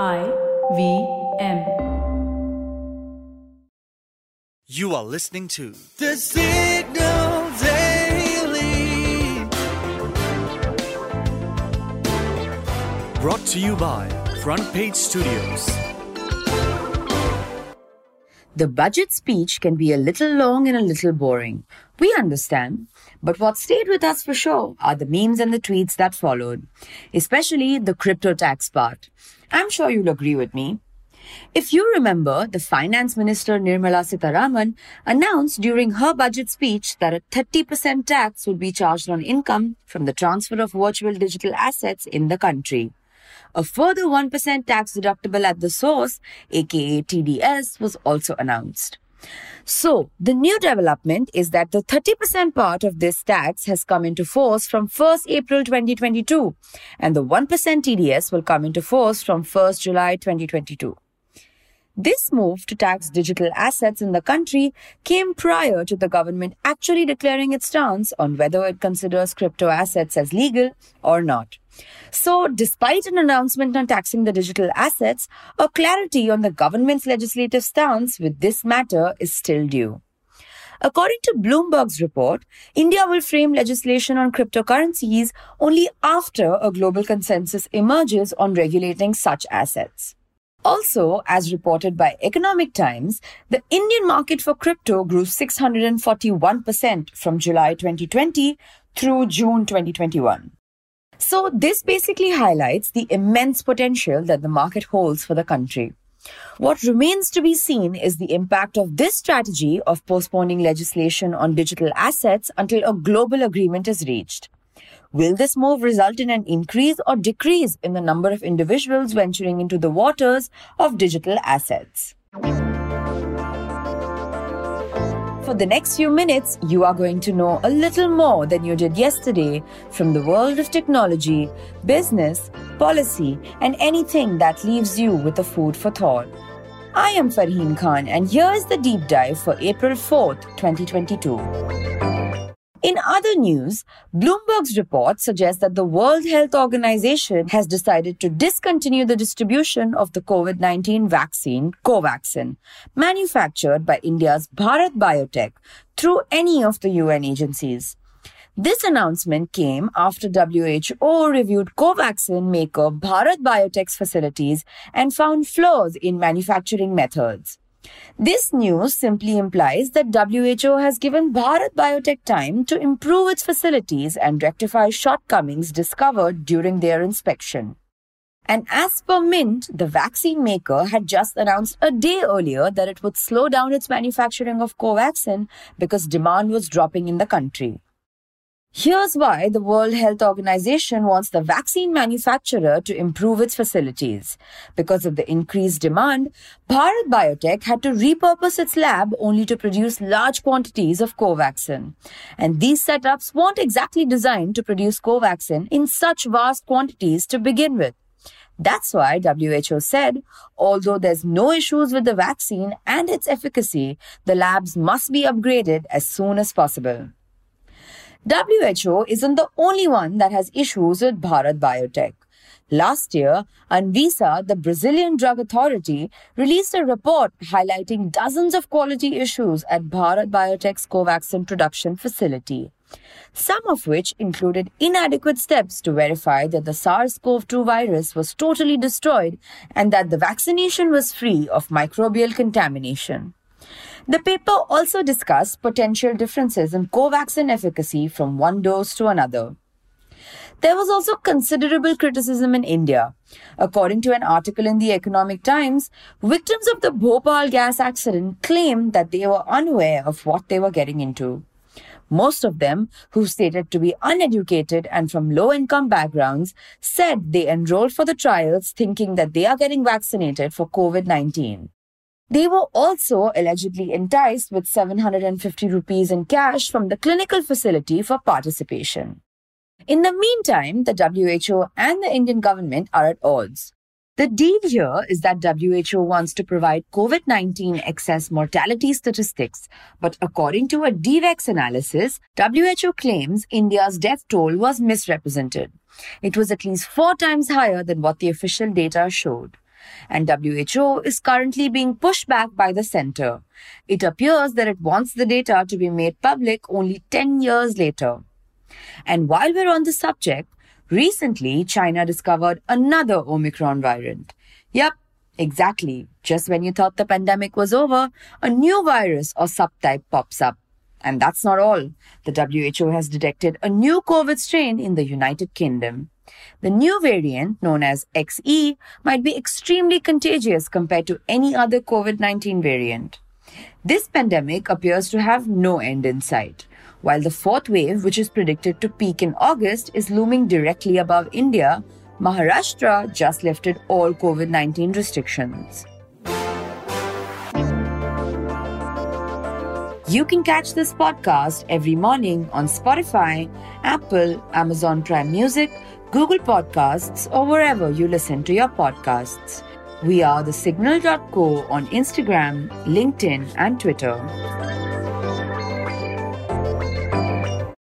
I V M. You are listening to The Signal Daily. brought to you by Front Page Studios. The budget speech can be a little long and a little boring. We understand. But what stayed with us for sure are the memes and the tweets that followed, especially the crypto tax part. I'm sure you'll agree with me. If you remember, the Finance Minister Nirmala Sitharaman announced during her budget speech that a 30% tax would be charged on income from the transfer of virtual digital assets in the country. A further 1% tax deductible at the source, aka TDS, was also announced. So, the new development is that the 30% part of this tax has come into force from 1st April 2022, and the 1% TDS will come into force from 1st July 2022. This move to tax digital assets in the country came prior to the government actually declaring its stance on whether it considers crypto assets as legal or not. So, despite an announcement on taxing the digital assets, a clarity on the government's legislative stance with this matter is still due. According to Bloomberg's report, India will frame legislation on cryptocurrencies only after a global consensus emerges on regulating such assets. Also, as reported by Economic Times, the Indian market for crypto grew 641% from July 2020 through June 2021. So, this basically highlights the immense potential that the market holds for the country. What remains to be seen is the impact of this strategy of postponing legislation on digital assets until a global agreement is reached. Will this move result in an increase or decrease in the number of individuals venturing into the waters of digital assets? For the next few minutes, you are going to know a little more than you did yesterday from the world of technology, business, policy, and anything that leaves you with a food for thought. I am Farheen Khan, and here is the deep dive for April 4th, 2022. In other news, Bloomberg's report suggests that the World Health Organization has decided to discontinue the distribution of the COVID 19 vaccine, Covaxin, manufactured by India's Bharat Biotech through any of the UN agencies. This announcement came after WHO reviewed Covaxin maker Bharat Biotech's facilities and found flaws in manufacturing methods. This news simply implies that WHO has given Bharat Biotech time to improve its facilities and rectify shortcomings discovered during their inspection. And as per Mint, the vaccine maker had just announced a day earlier that it would slow down its manufacturing of Covaxin because demand was dropping in the country. Here's why the World Health Organization wants the vaccine manufacturer to improve its facilities. Because of the increased demand, Bharat Biotech had to repurpose its lab only to produce large quantities of Covaxin. And these setups weren't exactly designed to produce Covaxin in such vast quantities to begin with. That's why WHO said, although there's no issues with the vaccine and its efficacy, the labs must be upgraded as soon as possible. WHO isn't the only one that has issues with Bharat Biotech. Last year, Anvisa, the Brazilian drug authority, released a report highlighting dozens of quality issues at Bharat Biotech's Covaxin production facility. Some of which included inadequate steps to verify that the SARS CoV 2 virus was totally destroyed and that the vaccination was free of microbial contamination. The paper also discussed potential differences in Covaxin efficacy from one dose to another. There was also considerable criticism in India. According to an article in the Economic Times, victims of the Bhopal gas accident claimed that they were unaware of what they were getting into. Most of them, who stated to be uneducated and from low income backgrounds, said they enrolled for the trials thinking that they are getting vaccinated for COVID 19. They were also allegedly enticed with 750 rupees in cash from the clinical facility for participation. In the meantime, the WHO and the Indian government are at odds. The deal here is that WHO wants to provide COVID 19 excess mortality statistics, but according to a DVEX analysis, WHO claims India's death toll was misrepresented. It was at least four times higher than what the official data showed. And WHO is currently being pushed back by the center. It appears that it wants the data to be made public only 10 years later. And while we're on the subject, recently China discovered another Omicron variant. Yep, exactly. Just when you thought the pandemic was over, a new virus or subtype pops up. And that's not all. The WHO has detected a new COVID strain in the United Kingdom. The new variant, known as XE, might be extremely contagious compared to any other COVID 19 variant. This pandemic appears to have no end in sight, while the fourth wave, which is predicted to peak in August, is looming directly above India. Maharashtra just lifted all COVID 19 restrictions. You can catch this podcast every morning on Spotify, Apple, Amazon Prime Music, Google Podcasts, or wherever you listen to your podcasts. We are the signal.co on Instagram, LinkedIn, and Twitter.